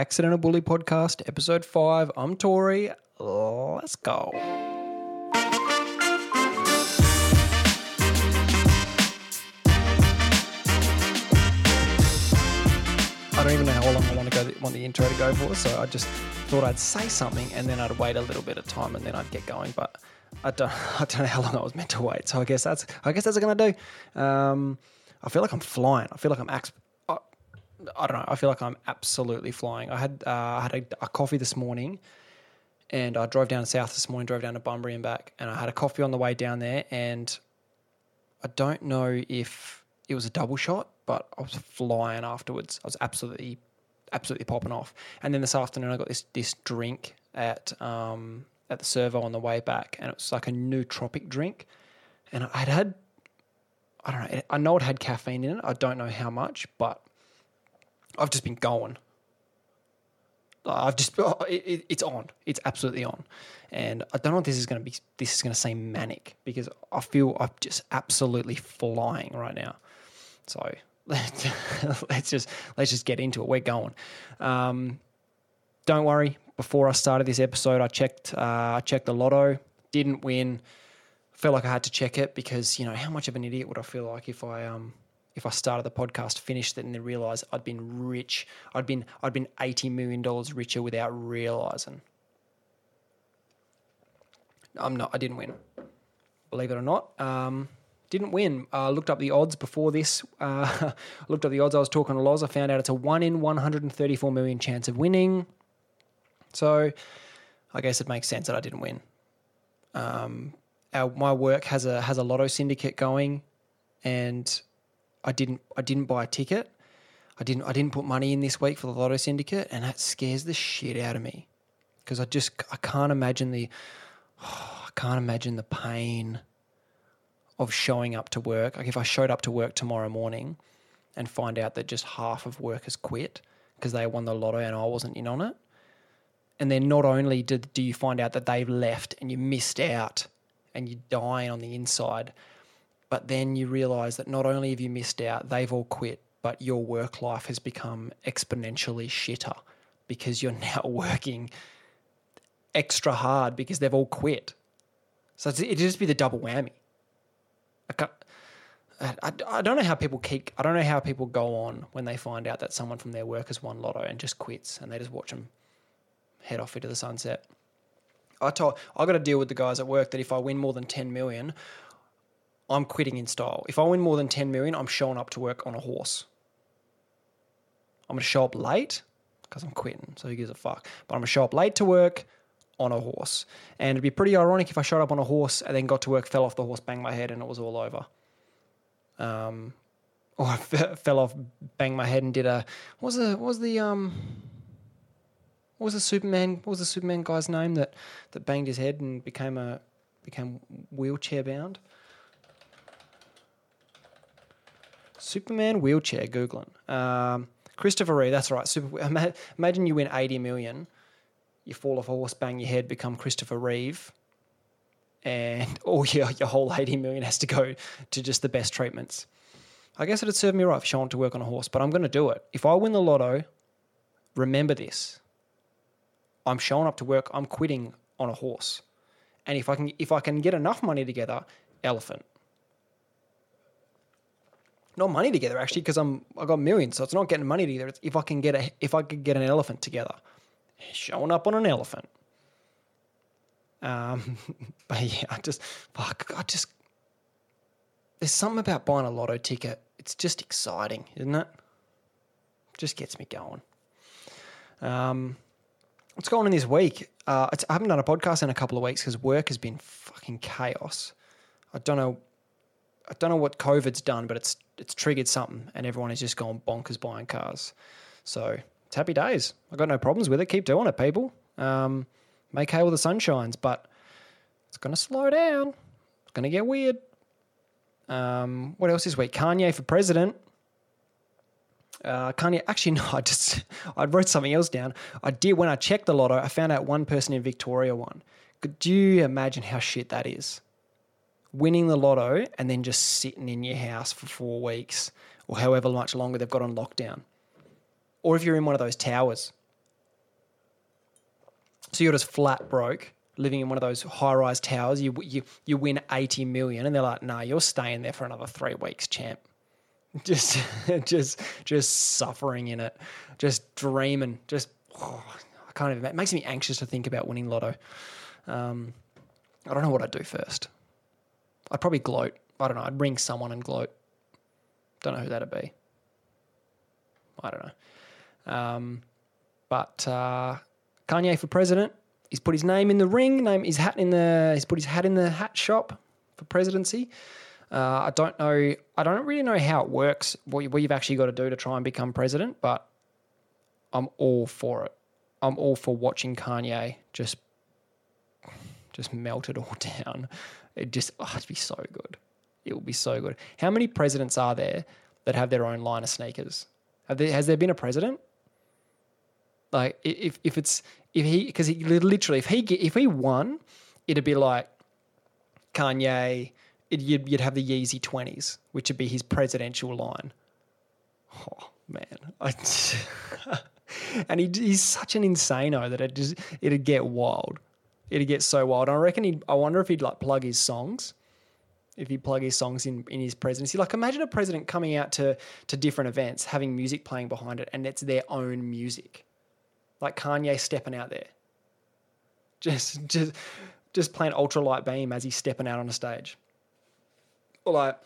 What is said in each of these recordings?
Accidental Bully Podcast, episode five. I'm Tori. Let's go. I don't even know how long I want to go, want the intro to go for, so I just thought I'd say something and then I'd wait a little bit of time and then I'd get going. But I don't, I don't know how long I was meant to wait, so I guess that's, I guess that's gonna do. Um, I feel like I'm flying. I feel like I'm, I, don't know. I feel like I'm absolutely flying. I had, uh, I had a, a coffee this morning, and I drove down south this morning, drove down to Bunbury and back, and I had a coffee on the way down there, and I don't know if it was a double shot, but I was flying afterwards. I was absolutely, absolutely popping off. And then this afternoon, I got this this drink at um, at the servo on the way back, and it was like a nootropic drink, and I had had, I don't know, I know it had caffeine in it. I don't know how much, but I've just been going. I've just oh, it, it- it's on. It's absolutely on, and I don't know if this is going to be. This is going to seem manic because I feel I'm just absolutely flying right now. So let's just let's just get into it. We're going. Um, don't worry. Before I started this episode, I checked. Uh, I checked the lotto. Didn't win. Felt like I had to check it because you know how much of an idiot would I feel like if I um if I started the podcast, finished it, and then realized I'd been rich. I'd been I'd been eighty million dollars richer without realizing. I'm not. I didn't win. Believe it or not. Um, didn't win. Uh, looked up the odds before this. Uh, looked up the odds. I was talking to Loz. I found out it's a one in 134 million chance of winning. So, I guess it makes sense that I didn't win. Um, our, my work has a has a lotto syndicate going, and I didn't I didn't buy a ticket. I didn't I didn't put money in this week for the lotto syndicate, and that scares the shit out of me because I just I can't imagine the I can't imagine the pain of showing up to work. Like if I showed up to work tomorrow morning and find out that just half of work has quit because they won the lotto and I wasn't in on it. And then not only did do you find out that they've left and you missed out and you're dying on the inside, but then you realize that not only have you missed out, they've all quit, but your work life has become exponentially shitter because you're now working extra hard because they've all quit. So it'd just be the double whammy. I, can't, I, I- don't know how people keep. I don't know how people go on when they find out that someone from their work has won lotto and just quits, and they just watch them head off into the sunset. I told I got to deal with the guys at work that if I win more than ten million, I'm quitting in style. If I win more than ten million, I'm showing up to work on a horse. I'm gonna show up late because I'm quitting. So who gives a fuck? But I'm gonna show up late to work on a horse, and it'd be pretty ironic if I showed up on a horse and then got to work, fell off the horse, banged my head, and it was all over. Um, or I fe- fell off, banged my head, and did a what was the what was the um what was the Superman what was the Superman guy's name that that banged his head and became a became wheelchair bound? Superman wheelchair googling. Um, Christopher Reeve, that's right. Super, imagine you win eighty million, you fall off a horse, bang your head, become Christopher Reeve, and all your your whole eighty million has to go to just the best treatments. I guess it'd serve me right for showing to work on a horse, but I'm going to do it. If I win the lotto, remember this: I'm showing up to work. I'm quitting on a horse, and if I can if I can get enough money together, elephant. Not money together actually, because I'm I got millions, so it's not getting money together. It's if I can get a if I could get an elephant together, showing up on an elephant. Um, but yeah, I just fuck. I just there's something about buying a lotto ticket. It's just exciting, isn't it? Just gets me going. Um, what's going on this week? Uh, I haven't done a podcast in a couple of weeks because work has been fucking chaos. I don't know. I don't know what COVID's done, but it's it's triggered something, and everyone is just gone bonkers buying cars. So it's happy days. I got no problems with it. Keep doing it, people. Um, make hay while the sun shines, but it's going to slow down. It's going to get weird. Um, what else this week? Kanye for president. Uh, Kanye, actually, no, I just I wrote something else down. I did when I checked the lotto. I found out one person in Victoria won. Could you imagine how shit that is? Winning the lotto and then just sitting in your house for four weeks or however much longer they've got on lockdown. Or if you're in one of those towers So you're just flat broke, living in one of those high-rise towers. You you you win eighty million, and they're like, "Nah, you're staying there for another three weeks, champ." Just just just suffering in it, just dreaming, just oh, I can't even. It makes me anxious to think about winning lotto. Um, I don't know what I'd do first. I'd probably gloat. I don't know. I'd ring someone and gloat. Don't know who that'd be. I don't know. Um, but uh, Kanye for president. He's put his name in the ring. Name his hat in the. He's put his hat in the hat shop for presidency. Uh, I don't know. I don't really know how it works. What, you, what you've actually got to do to try and become president, but I'm all for it. I'm all for watching Kanye just just melt it all down. It just oh, it'd be so good. It would be so good. How many presidents are there that have their own line of sneakers? There, has there been a president? Like if if it's if he because he literally if he if he won, it'd be like Kanye. It, you'd, you'd have the Yeezy twenties, which would be his presidential line. Oh man, I, and he, he's such an insano that it just it'd get wild. It'd get so wild. I reckon he. I wonder if he'd like plug his songs if he'd plug his songs in in his presidency. Like imagine a president coming out to to different events, having music playing behind it, and it's their own music. Like Kanye stepping out there. Just just just playing ultralight beam as he's stepping out on a stage. Or like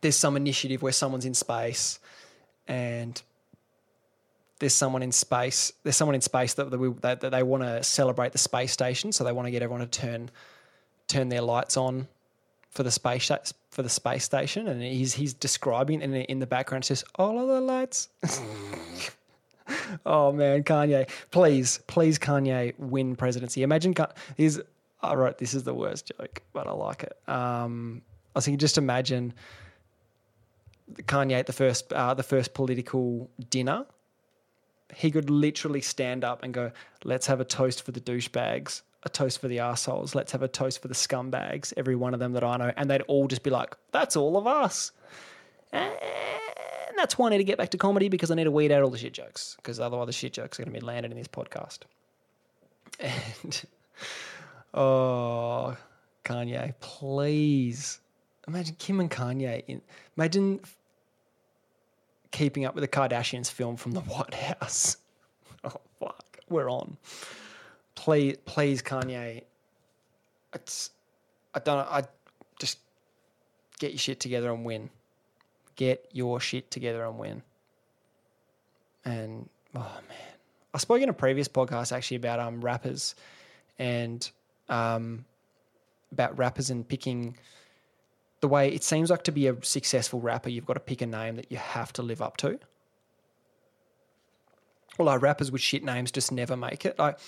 there's some initiative where someone's in space and there's someone in space. There's someone in space that, that, that they want to celebrate the space station, so they want to get everyone to turn turn their lights on for the space for the space station, and he's he's describing and in the background it says all of the lights. oh man, Kanye, please, please, Kanye win presidency. Imagine he's. I wrote this is the worst joke, but I like it. Um, I thinking, just imagine Kanye at the first uh, the first political dinner. He could literally stand up and go, "Let's have a toast for the douchebags." a toast for the assholes. Let's have a toast for the scumbags, every one of them that I know. And they'd all just be like, that's all of us. And that's why I need to get back to comedy because I need to weed out all the shit jokes because otherwise the shit jokes are going to be landed in this podcast. And, oh, Kanye, please. Imagine Kim and Kanye. In, imagine keeping up with the Kardashians film from the White House. Oh, fuck. We're on please, please, Kanye. It's I don't. I just get your shit together and win. Get your shit together and win. And oh man, I spoke in a previous podcast actually about um rappers and um about rappers and picking the way it seems like to be a successful rapper, you've got to pick a name that you have to live up to. Well, like rappers with shit names just never make it. Like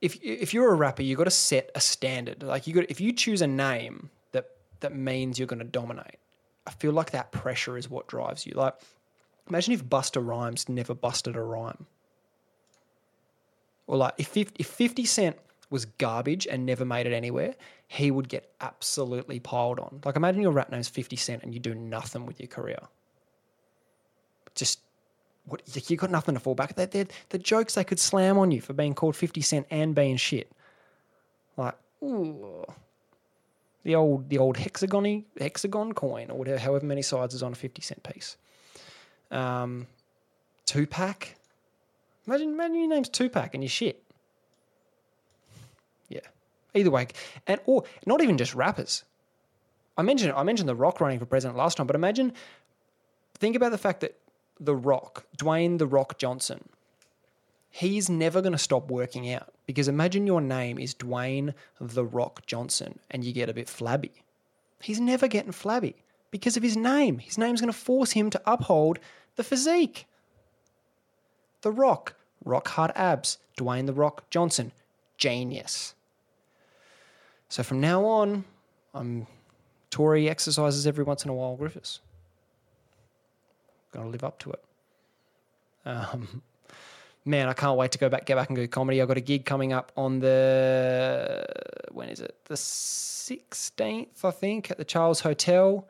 if if you're a rapper, you've got to set a standard. Like you got if you choose a name that that means you're going to dominate. I feel like that pressure is what drives you. Like imagine if Busta Rhymes never busted a rhyme. Or like if if 50 Cent was garbage and never made it anywhere, he would get absolutely piled on. Like imagine your rap name's 50 Cent and you do nothing with your career. Just what you got nothing to fall back. They're, they're the jokes they could slam on you for being called fifty cent and being shit. Like, ooh, the old the old hexagony hexagon coin or whatever, however many sides is on a fifty cent piece. Um, Tupac. Imagine imagine your name's Tupac and you're shit. Either way, and or not even just rappers. I mentioned I mentioned the Rock running for president last time, but imagine think about the fact that the Rock, Dwayne The Rock Johnson, he's never going to stop working out because imagine your name is Dwayne The Rock Johnson and you get a bit flabby. He's never getting flabby because of his name. His name's going to force him to uphold the physique. The Rock, rock hard abs, Dwayne The Rock Johnson, genius. So from now on, I'm Tory exercises every once in a while, Griffiths got to live up to it. Um, man, I can't wait to go back, get back and do comedy. I've got a gig coming up on the when is it? The sixteenth, I think, at the Charles Hotel.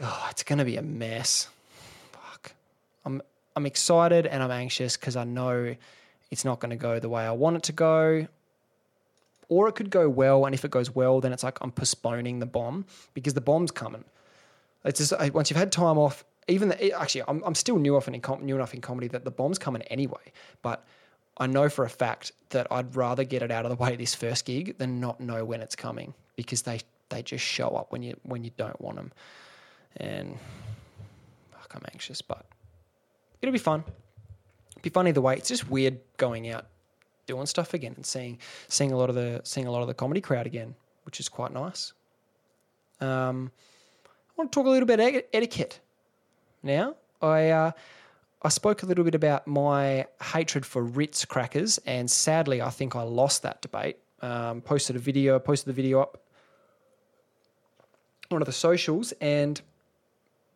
Oh, it's to be a mess. Fuck. I'm I'm excited and I'm anxious because I know it's not to go the way I want it to go. Or it could go well, and if it goes well, then it's like I'm postponing the bomb because the bomb's coming. It's just uh, once you've had time off, even the, actually, I'm, I'm still new, in, new enough in comedy that the bomb's coming anyway. But I know for a fact that I'd rather get it out of the way this first gig than not know when it's coming because they they just show up when you when you don't want them, and fuck, I'm anxious, but it'll be fun. It'll be fun either way. It's just weird going out doing stuff again and seeing seeing a lot of the seeing a lot of the comedy crowd again, which is quite nice. Um, I want to talk a little bit about etiquette now. I uh, I spoke a little bit about my hatred for Ritz crackers, and sadly, I think I lost that debate. Um, posted a video, posted the video up one of the socials, and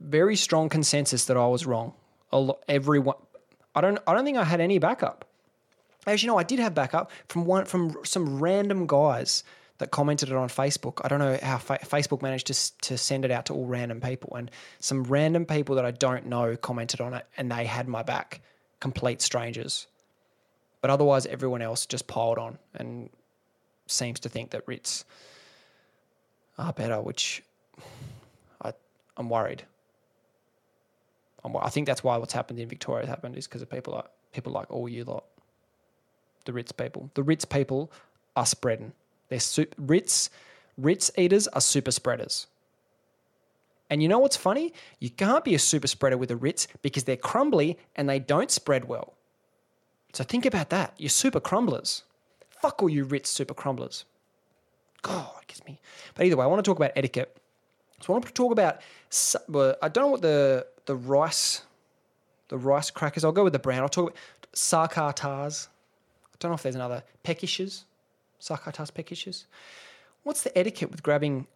very strong consensus that I was wrong. A lot, everyone, I don't, I don't think I had any backup. Actually, no, I did have backup from one from some random guys that commented it on Facebook. I don't know how fa- Facebook managed to, to send it out to all random people. And some random people that I don't know commented on it and they had my back, complete strangers. But otherwise, everyone else just piled on and seems to think that Ritz are better, which I, I'm worried. I'm, I think that's why what's happened in Victoria has happened is because of people like people like all you lot, the Ritz people. The Ritz people are spreading. They're super, Ritz, Ritz eaters are super spreaders. And you know what's funny? You can't be a super spreader with a Ritz because they're crumbly and they don't spread well. So think about that. You're super crumblers. Fuck all you Ritz super crumblers. God, it gets me. But either way, I want to talk about etiquette. So I want to talk about. I don't know what the the rice, the rice crackers. I'll go with the brown. I'll talk about Sakatas. I don't know if there's another pekishes. Sarkar packages. What's the etiquette with grabbing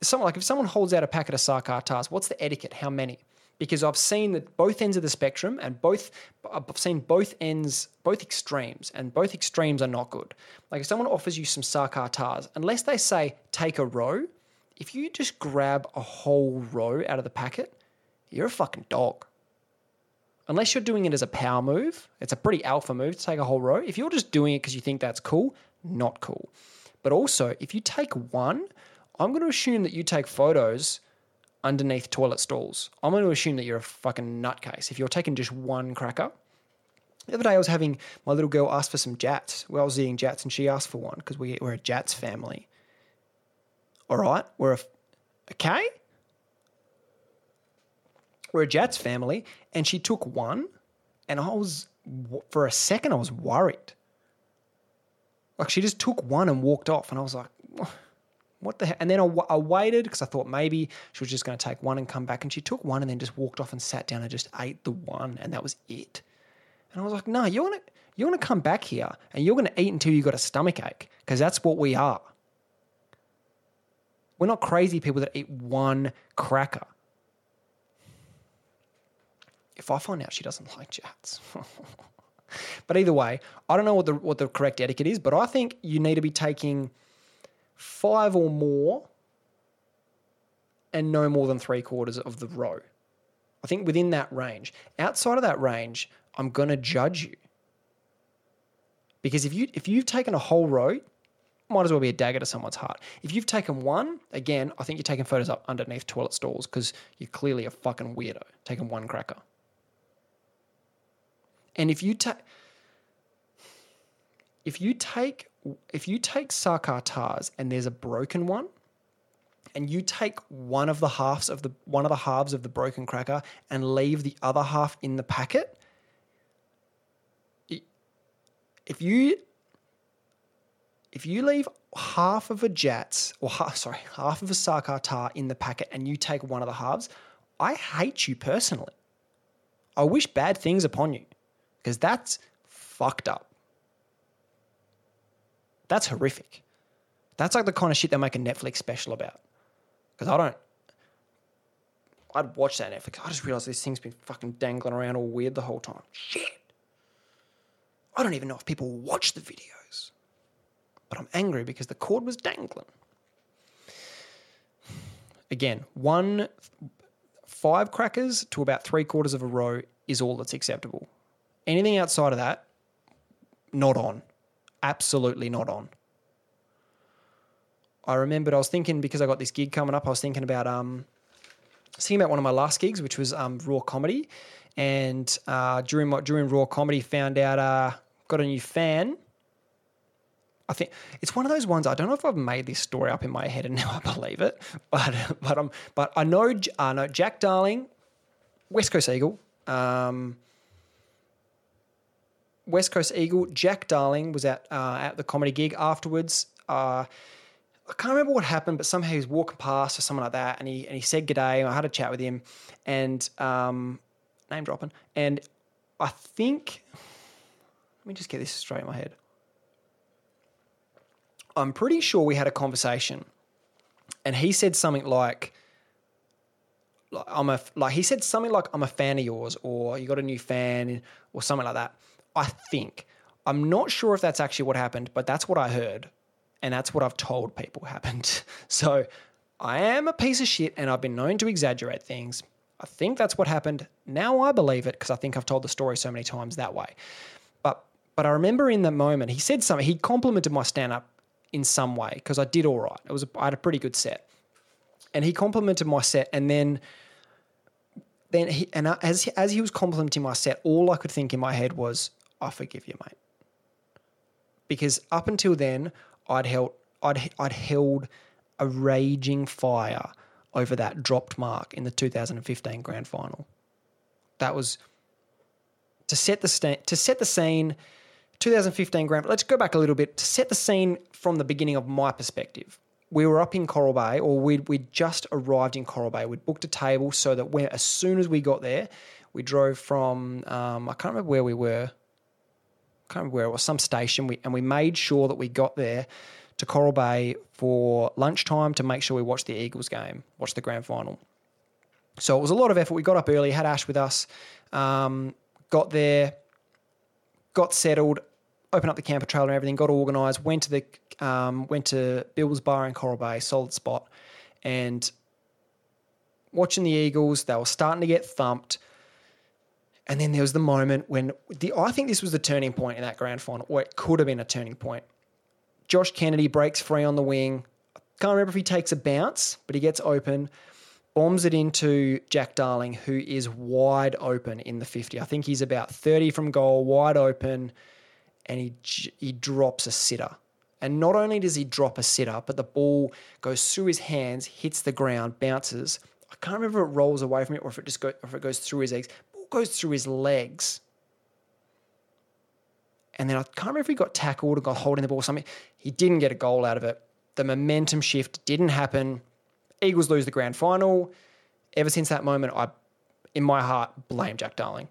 someone like if someone holds out a packet of Sakatas, what's the etiquette? How many? Because I've seen that both ends of the spectrum and both I've seen both ends, both extremes, and both extremes are not good. Like if someone offers you some Sakatas, unless they say take a row, if you just grab a whole row out of the packet, you're a fucking dog. Unless you're doing it as a power move, it's a pretty alpha move to take a whole row. If you're just doing it because you think that's cool, not cool. But also, if you take one, I'm going to assume that you take photos underneath toilet stalls. I'm going to assume that you're a fucking nutcase if you're taking just one cracker. The other day, I was having my little girl ask for some Jatz. Well, I was eating Jatz, and she asked for one because we, we're a Jatz family. All right, we're a okay. We're a Jatz family, and she took one, and I was for a second I was worried like she just took one and walked off, and I was like, what the heck? And then I, I waited because I thought maybe she was just going to take one and come back, and she took one and then just walked off and sat down and just ate the one, and that was it. And I was like, no, you're gonna you're gonna come back here and you're gonna eat until you got a stomach ache because that's what we are. We're not crazy people that eat one cracker. If I find out she doesn't like Jatz. But either way, I don't know what the what the correct etiquette is, but I think you need to be taking five or more and no more than three quarters of the row. I think within that range. Outside of that range, I'm gonna judge you. Because if you if you've taken a whole row, might as well be a dagger to someone's heart. If you've taken one, again, I think you're taking photos up underneath toilet stalls because you're clearly a fucking weirdo taking one cracker. And if you take if you take if you take Sakatas and there's a broken one, and you take one of the halves of the one of the halves of the broken cracker and leave the other half in the packet, if you if you leave half of a Jatz or half, sorry half of a Sakata in the packet and you take one of the halves, I hate you personally. I wish bad things upon you because that's fucked up. That's horrific. That's like the kind of shit they make a Netflix special about. Because I don't. I'd watch that Netflix. I just realized this thing's been fucking dangling around all weird the whole time. Shit. I don't even know if people watch the videos. But I'm angry because the cord was dangling. Again, one five crackers to about three quarters of a row is all that's acceptable. Anything outside of that, not on. Absolutely not on. I remembered I was thinking because I got this gig coming up, I was thinking about um thinking about one of my last gigs, which was um raw comedy. And uh, during my during raw comedy found out uh got a new fan. I think it's one of those ones. I don't know if I've made this story up in my head and now I believe it, but but um but I know I know Jack Darling, West Coast Eagle, um, West Coast Eagle. Jack Darling was at uh, at the comedy gig afterwards. Uh, I can't remember what happened, but somehow he was walking past or something like that, and he and he said good day. And I had a chat with him, and um, name dropping, and I think let me just get this straight in my head. I'm pretty sure we had a conversation, and he said something like, like I'm a like he said something like I'm a fan of yours, or you got a new fan, or something like that. I think I'm not sure if that's actually what happened, but that's what I heard, and that's what I've told people happened. So I am a piece of shit, and I've been known to exaggerate things. I think that's what happened. Now I believe it because I think I've told the story so many times that way. But but I remember in that moment he said something. He complimented my stand up in some way because I did all right. It was a, I had a pretty good set, and he complimented my set, and then then he and as as he was complimenting my set, all I could think in my head was, "I forgive you, mate," because up until then I'd held I'd I'd held a raging fire over that dropped mark in the 2015 grand final. That was to set the to set the scene 2015 grand let's go back a little bit to set the scene from the beginning of my perspective we were up in Coral Bay, or we'd, we'd just arrived in Coral Bay. We'd booked a table so that when, as soon as we got there, we drove from, um, I can't remember where we were, can't remember where it was, some station, we, and we made sure that we got there to Coral Bay for lunchtime to make sure we watched the Eagles game, watched the grand final. So it was a lot of effort. We got up early, had Ash with us, um, got there, got settled, opened up the camper trailer and everything, got organised, went to the um, went to Bill's Bar in Coral Bay, solid spot, and watching the Eagles, they were starting to get thumped. And then there was the moment when the I think this was the turning point in that grand final, or it could have been a turning point. Josh Kennedy breaks free on the wing. Can't remember if he takes a bounce, but he gets open, bombs it into Jack Darling, who is wide open in the 50. I think he's about 30 from goal, wide open, and he he drops a sitter. And not only does he drop a sitter, but the ball goes through his hands, hits the ground, bounces. I can't remember if it rolls away from it or if it just or if it goes through his legs. Goes through his legs. And then I can't remember if he got tackled or got holding the ball or something. He didn't get a goal out of it. The momentum shift didn't happen. Eagles lose the grand final. Ever since that moment, I, in my heart, blame Jack Darling.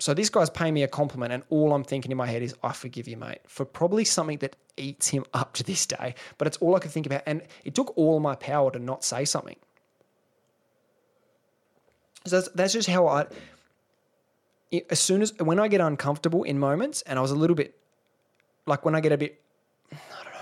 So this guy's paying me a compliment, and all I'm thinking in my head is, I forgive you, mate, for probably something that eats him up to this day. But it's all I could think about. And it took all my power to not say something. So that's, that's just how I, as soon as, when I get uncomfortable in moments, and I was a little bit, like when I get a bit, I don't know,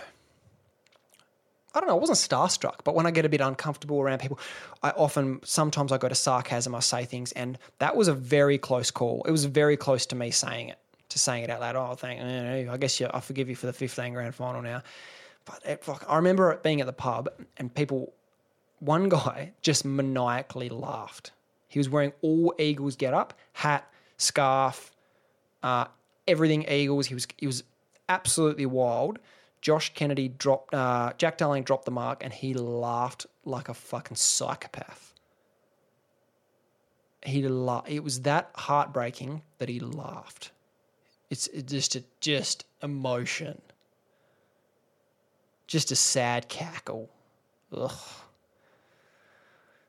I don't know, I wasn't starstruck, but when I get a bit uncomfortable around people, I often, sometimes I go to sarcasm, I say things, and that was a very close call. It was very close to me saying it, to saying it out loud. Oh, thank. I guess you, I forgive you for the 15 grand final now. But it, fuck, I remember it being at the pub and people, one guy just maniacally laughed. He was wearing all Eagles get up, hat, scarf, uh, everything Eagles. He was he was absolutely wild. Josh Kennedy dropped, uh, Jack Darling dropped the mark, and he laughed like a fucking psychopath. He la- It was that heartbreaking that he laughed. It's just a just emotion, just a sad cackle. Ugh.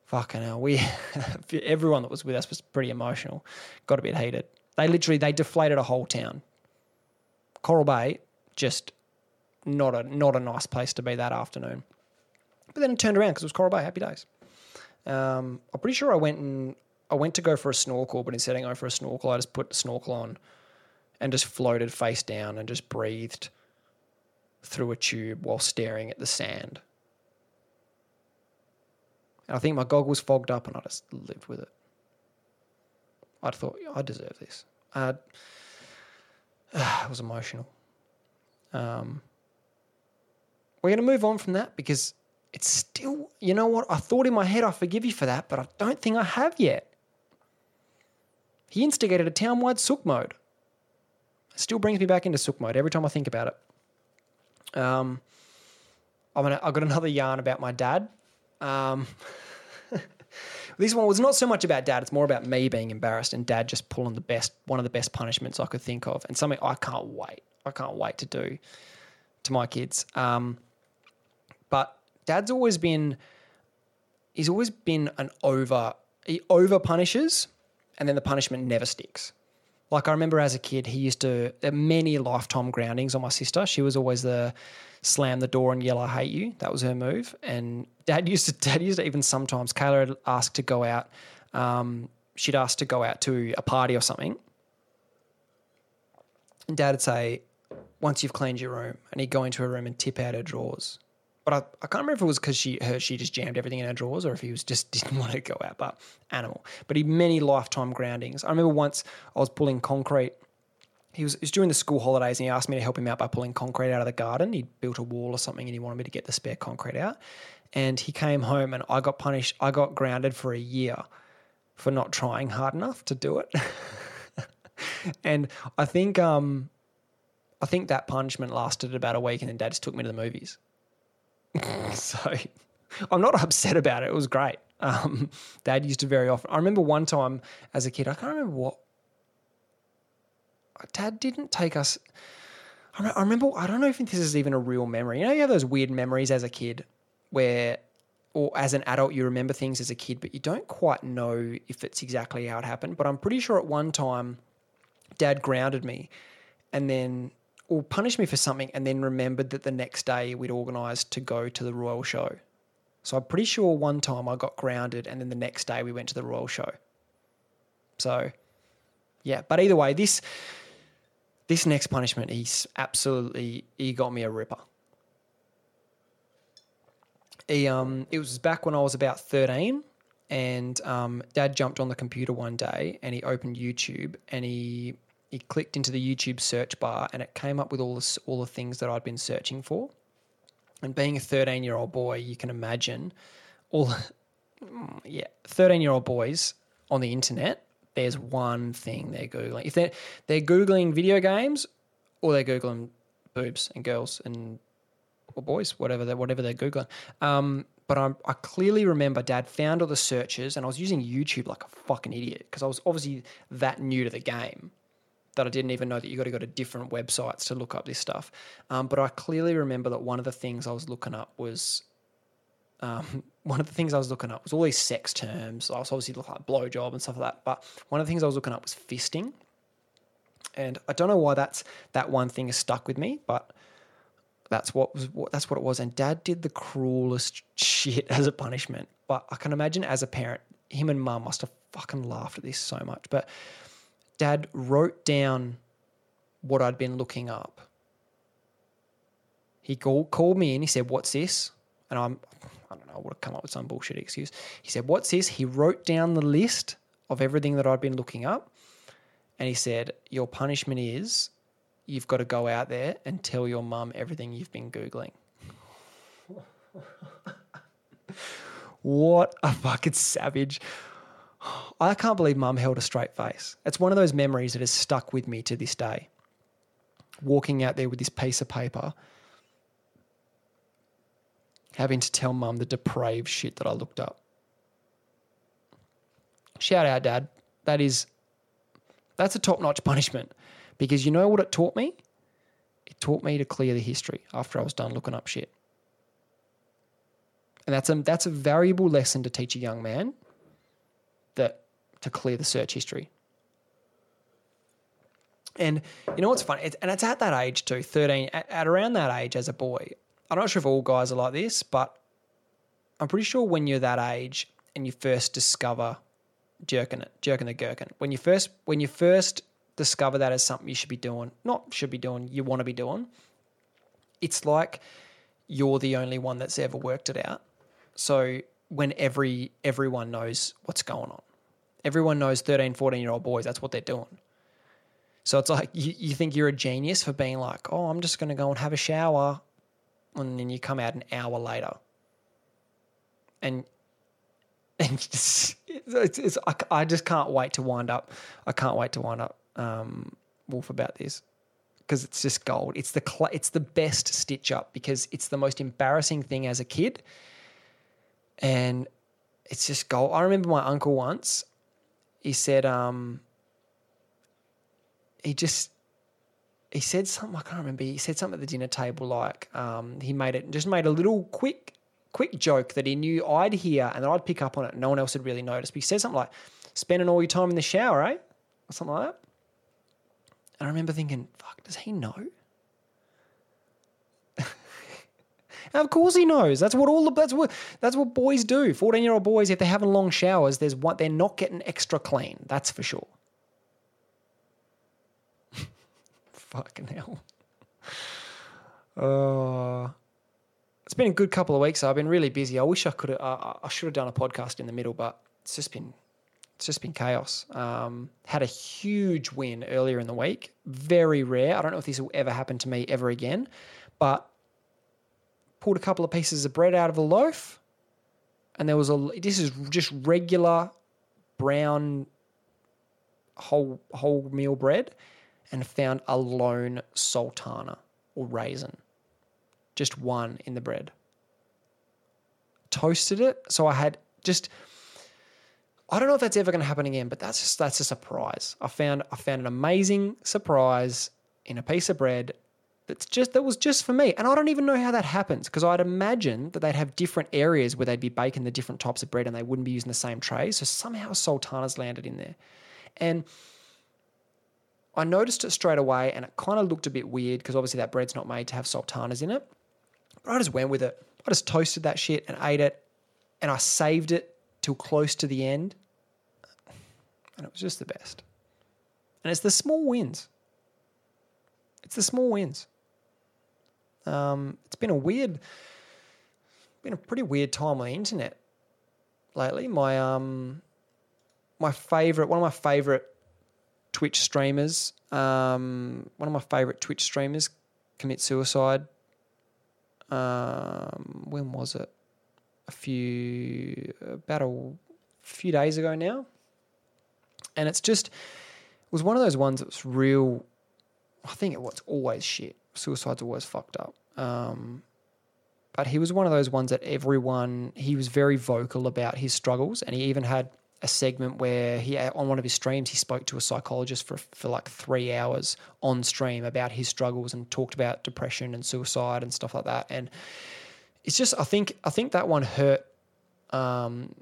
Fucking hell, we everyone that was with us was pretty emotional. Got a bit heated. They literally they deflated a whole town. Coral Bay just not a not a nice place to be that afternoon. But then it turned around because it was Coral Bay. Happy days. Um, I'm pretty sure I went and I went to go for a snorkel, but instead of going for a snorkel, I just put the snorkel on and just floated face down and just breathed through a tube while staring at the sand. And I think my goggles fogged up and I just lived with it. I thought, I deserve this. Uh, it was emotional. Um, we're going to move on from that because it's still, you know what? I thought in my head, I forgive you for that, but I don't think I have yet. He instigated a townwide sook mode. It still brings me back into sook mode every time I think about it. Um, I'm gonna, I've got another yarn about my dad. Um, this one was not so much about dad, it's more about me being embarrassed and dad just pulling the best, one of the best punishments I could think of, and something I can't wait. I can't wait to do to my kids. Um, but dad's always been, he's always been an over, he over punishes and then the punishment never sticks. Like I remember as a kid, he used to many lifetime groundings on my sister. She was always the slam the door and yell "I hate you." That was her move. And dad used to dad used to even sometimes Kayla would ask to go out. Um, she'd ask to go out to a party or something, and dad would say, "Once you've cleaned your room," and he'd go into her room and tip out her drawers. But I, I can't remember if it was because she her she just jammed everything in her drawers or if he was just didn't want to go out. But animal. But he many lifetime groundings. I remember once I was pulling concrete. He was, it was during the school holidays and he asked me to help him out by pulling concrete out of the garden. He'd built a wall or something and he wanted me to get the spare concrete out. And he came home and I got punished. I got grounded for a year for not trying hard enough to do it. and I think um, I think that punishment lasted about a week and then dad just took me to the movies. so I'm not upset about it. It was great. Um, Dad used to very often. I remember one time as a kid, I can't remember what. Dad didn't take us. I remember, I don't know if this is even a real memory. You know, you have those weird memories as a kid where, or as an adult, you remember things as a kid, but you don't quite know if it's exactly how it happened. But I'm pretty sure at one time, Dad grounded me and then or punish me for something and then remembered that the next day we'd organised to go to the Royal Show. So I'm pretty sure one time I got grounded and then the next day we went to the Royal Show. So yeah, but either way, this this next punishment, he's absolutely he got me a ripper. He um it was back when I was about 13 and um, dad jumped on the computer one day and he opened YouTube and he he clicked into the YouTube search bar and it came up with all the, all the things that I'd been searching for. And being a 13 year old boy, you can imagine all, yeah, 13 year old boys on the internet, there's one thing they're Googling. If they're, they're Googling video games or they're Googling boobs and girls and or boys, whatever they're, whatever they're Googling. Um, but I'm, I clearly remember dad found all the searches and I was using YouTube like a fucking idiot because I was obviously that new to the game that I didn't even know that you got to go to different websites to look up this stuff. Um, but I clearly remember that one of the things I was looking up was um, one of the things I was looking up was all these sex terms. I was obviously looking like blowjob and stuff like that. But one of the things I was looking up was fisting. And I don't know why that's that one thing is stuck with me, but that's what was that's what it was. And Dad did the cruelest shit as a punishment. But I can imagine as a parent, him and Mum must have fucking laughed at this so much. But dad wrote down what I'd been looking up. He called, called me in. He said, What's this? And I'm, I don't know, I would have come up with some bullshit excuse. He said, What's this? He wrote down the list of everything that I'd been looking up. And he said, Your punishment is you've got to go out there and tell your mum everything you've been Googling. what a fucking savage. I can't believe mum held a straight face. It's one of those memories that has stuck with me to this day. Walking out there with this piece of paper, having to tell mum the depraved shit that I looked up. Shout out, Dad. That is, that's a top notch punishment because you know what it taught me? It taught me to clear the history after I was done looking up shit. And that's a, that's a valuable lesson to teach a young man that to clear the search history. And you know what's funny? It's, and it's at that age too, 13, at, at around that age as a boy. I'm not sure if all guys are like this, but I'm pretty sure when you're that age and you first discover jerking it, jerking the gherkin, when you first when you first discover that as something you should be doing, not should be doing, you want to be doing, it's like you're the only one that's ever worked it out. So when every everyone knows what's going on. Everyone knows 13, 14 year old boys, that's what they're doing. So it's like you, you think you're a genius for being like, oh, I'm just going to go and have a shower. And then you come out an hour later. And and it's, it's, it's I, I, just can't wait to wind up. I can't wait to wind up um, Wolf about this because it's just gold. It's the cl- it's the best stitch up because it's the most embarrassing thing as a kid, and it's just gold. I remember my uncle once. He said, um, he just he said something I can't remember. He said something at the dinner table like um, he made it just made a little quick quick joke that he knew I'd hear and that I'd pick up on it. No one else had really noticed. But he said something like, "Spending all your time in the shower, eh?" Or something like that. And I remember thinking, "Fuck, does he know?" And of course he knows. That's what all the that's what that's what boys do. Fourteen year old boys, if they're having long showers, there's they're not getting extra clean. That's for sure. Fucking hell. Uh, it's been a good couple of weeks. I've been really busy. I wish I could. Uh, I should have done a podcast in the middle, but it's just been it's just been chaos. Um, had a huge win earlier in the week. Very rare. I don't know if this will ever happen to me ever again, but pulled a couple of pieces of bread out of a loaf, and there was a. This is just regular brown whole whole meal bread, and found a lone sultana or raisin just one in the bread. Toasted it, so I had just. I don't know if that's ever going to happen again, but that's just that's a surprise. I found I found an amazing surprise in a piece of bread that's just that was just for me, and I don't even know how that happens because I'd imagine that they'd have different areas where they'd be baking the different types of bread, and they wouldn't be using the same trays. So somehow sultanas landed in there, and I noticed it straight away, and it kind of looked a bit weird because obviously that bread's not made to have sultanas in it. But I just went with it. I just toasted that shit and ate it, and I saved it till close to the end, and it was just the best. And it's the small wins. It's the small wins. Um, it's been a weird, been a pretty weird time on the internet lately. My um, my favorite, one of my favorite Twitch streamers, um, one of my favorite Twitch streamers, commit suicide um, when was it? A few, about a few days ago now. And it's just, it was one of those ones that was real. I think it was always shit. Suicide's always fucked up. Um, but he was one of those ones that everyone, he was very vocal about his struggles. And he even had a segment where he on one of his streams he spoke to a psychologist for for like three hours on stream about his struggles and talked about depression and suicide and stuff like that. And it's just I think I think that one hurt. Um,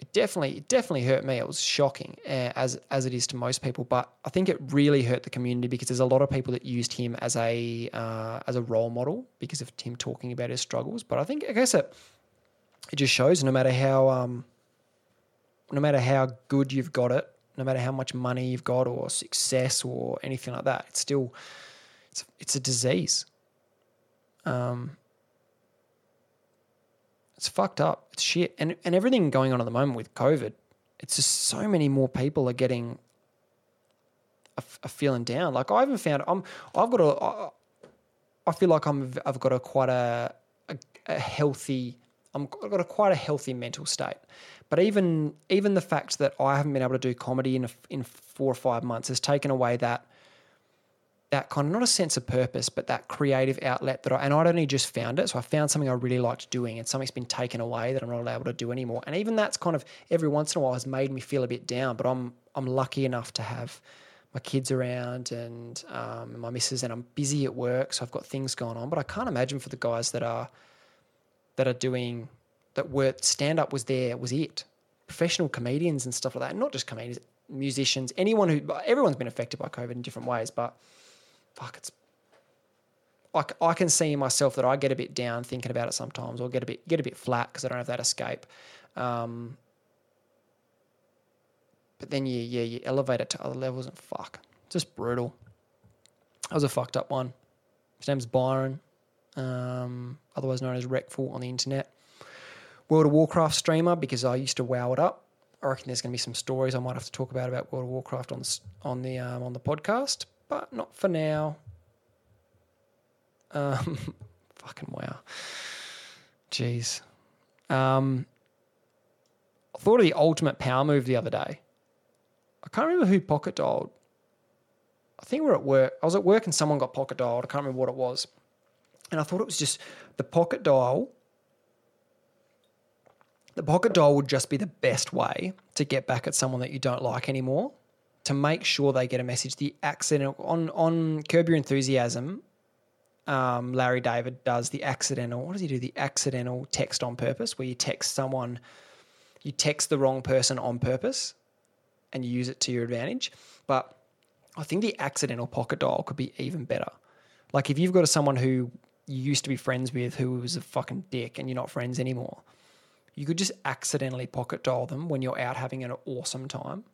it definitely it definitely hurt me. It was shocking uh, as as it is to most people, but I think it really hurt the community because there's a lot of people that used him as a uh, as a role model because of him talking about his struggles. But I think I guess it it just shows no matter how um, no matter how good you've got it, no matter how much money you've got or success or anything like that, it's still it's it's a disease. Um, it's fucked up. It's shit, and and everything going on at the moment with COVID, it's just so many more people are getting are, feeling down. Like I haven't found I'm I've got a I feel like I'm I've got a quite a a, a healthy I'm I've got a quite a healthy mental state. But even even the fact that I haven't been able to do comedy in a, in four or five months has taken away that that kind of not a sense of purpose, but that creative outlet that I and I'd only just found it. So I found something I really liked doing, and something's been taken away that I'm not able to do anymore. And even that's kind of every once in a while has made me feel a bit down. But I'm I'm lucky enough to have my kids around and um, my missus, and I'm busy at work, so I've got things going on. But I can't imagine for the guys that are that are doing that were stand up was there was it. Professional comedians and stuff like that, not just comedians, musicians, anyone who everyone's been affected by COVID in different ways, but fuck, it's I, I can see in myself that I get a bit down thinking about it sometimes, or get a bit get a bit flat because I don't have that escape. Um, but then you yeah you elevate it to other levels and fuck, just brutal. That was a fucked up one. His name's Byron, um, otherwise known as Reckful on the internet. World of Warcraft streamer because I used to wow it up. I reckon there's going to be some stories I might have to talk about about World of Warcraft on the on the um, on the podcast, but not for now. Um, fucking wow. Jeez. Um, I thought of the ultimate power move the other day. I can't remember who pocket dialed. I think we are at work. I was at work and someone got pocket dialed. I can't remember what it was. And I thought it was just the pocket dial. The pocket dial would just be the best way to get back at someone that you don't like anymore. To make sure they get a message. The accidental on on Curb Your Enthusiasm, um, Larry David does the accidental. What does he do? The accidental text on purpose, where you text someone, you text the wrong person on purpose, and you use it to your advantage. But I think the accidental pocket dial could be even better. Like if you've got someone who you used to be friends with who was a fucking dick and you're not friends anymore, you could just accidentally pocket dial them when you're out having an awesome time.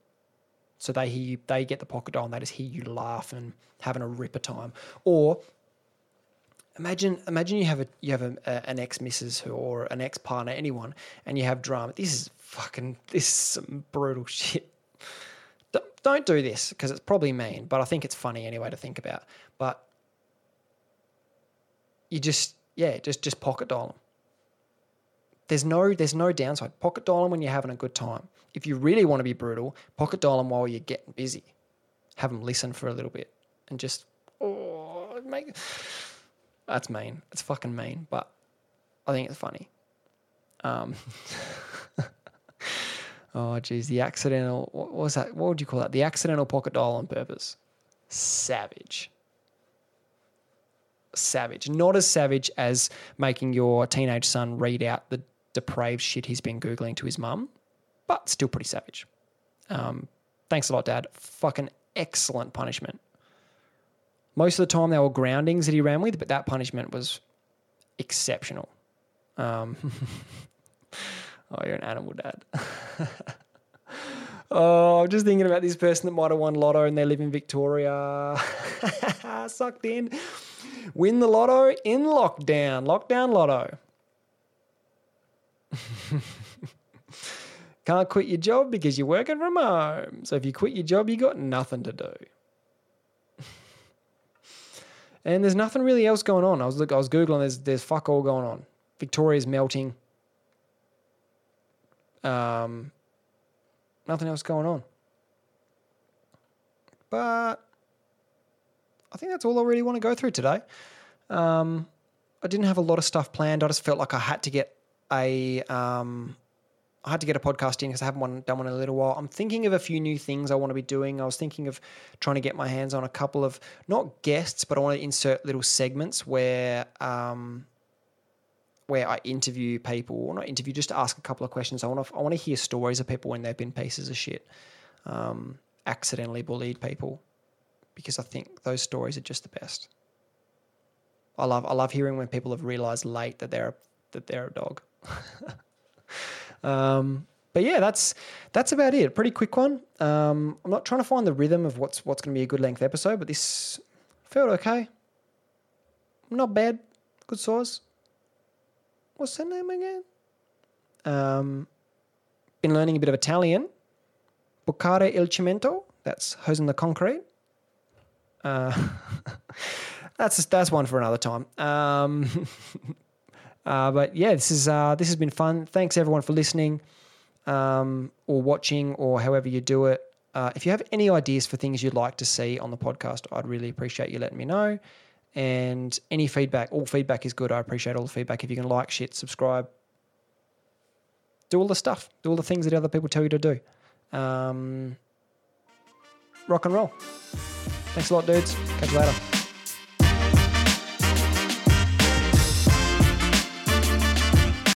So they hear you, they get the pocket dial and they just hear you laugh and having a ripper time. Or imagine imagine you have a you have a, a, an ex missus or an ex partner anyone and you have drama. This is fucking this is some brutal shit. D- Don't do this because it's probably mean, but I think it's funny anyway to think about. But you just yeah just just pocket dial them. There's no there's no downside. Pocket dial them when you're having a good time. If you really want to be brutal, pocket dial them while you're getting busy. Have them listen for a little bit and just oh make that's mean. It's fucking mean, but I think it's funny. Um, oh, geez, the accidental. What was that? What would you call that? The accidental pocket dial on purpose. Savage. Savage. Not as savage as making your teenage son read out the depraved shit he's been googling to his mum, but still pretty savage. Um, thanks a lot, Dad. Fucking excellent punishment. Most of the time, they were groundings that he ran with, but that punishment was exceptional. Um, oh, you're an animal, Dad. oh, I'm just thinking about this person that might have won lotto and they live in Victoria. Sucked in. Win the lotto in lockdown. Lockdown lotto. Can't quit your job because you're working from home. So if you quit your job, you got nothing to do. And there's nothing really else going on. I was look, I was googling. There's there's fuck all going on. Victoria's melting. Um, nothing else going on. But I think that's all I really want to go through today. Um, I didn't have a lot of stuff planned. I just felt like I had to get a um, I had to get a podcast in because I haven't one, done one in a little while. I'm thinking of a few new things I want to be doing. I was thinking of trying to get my hands on a couple of not guests, but I want to insert little segments where um, where I interview people, or not interview, just to ask a couple of questions. I want to I want to hear stories of people when they've been pieces of shit, um, accidentally bullied people, because I think those stories are just the best. I love I love hearing when people have realized late that they're that they're a dog. Um, but yeah, that's that's about it. Pretty quick one. Um, I'm not trying to find the rhythm of what's what's going to be a good length episode, but this felt okay. Not bad. Good size. What's her name again? Um, been learning a bit of Italian. Bucare il cemento. That's hosing the concrete. Uh, that's that's one for another time. Um, Uh, but yeah, this is uh, this has been fun. Thanks everyone for listening, um, or watching, or however you do it. Uh, if you have any ideas for things you'd like to see on the podcast, I'd really appreciate you letting me know. And any feedback, all feedback is good. I appreciate all the feedback. If you can like shit, subscribe, do all the stuff, do all the things that other people tell you to do. Um, rock and roll. Thanks a lot, dudes. Catch you later.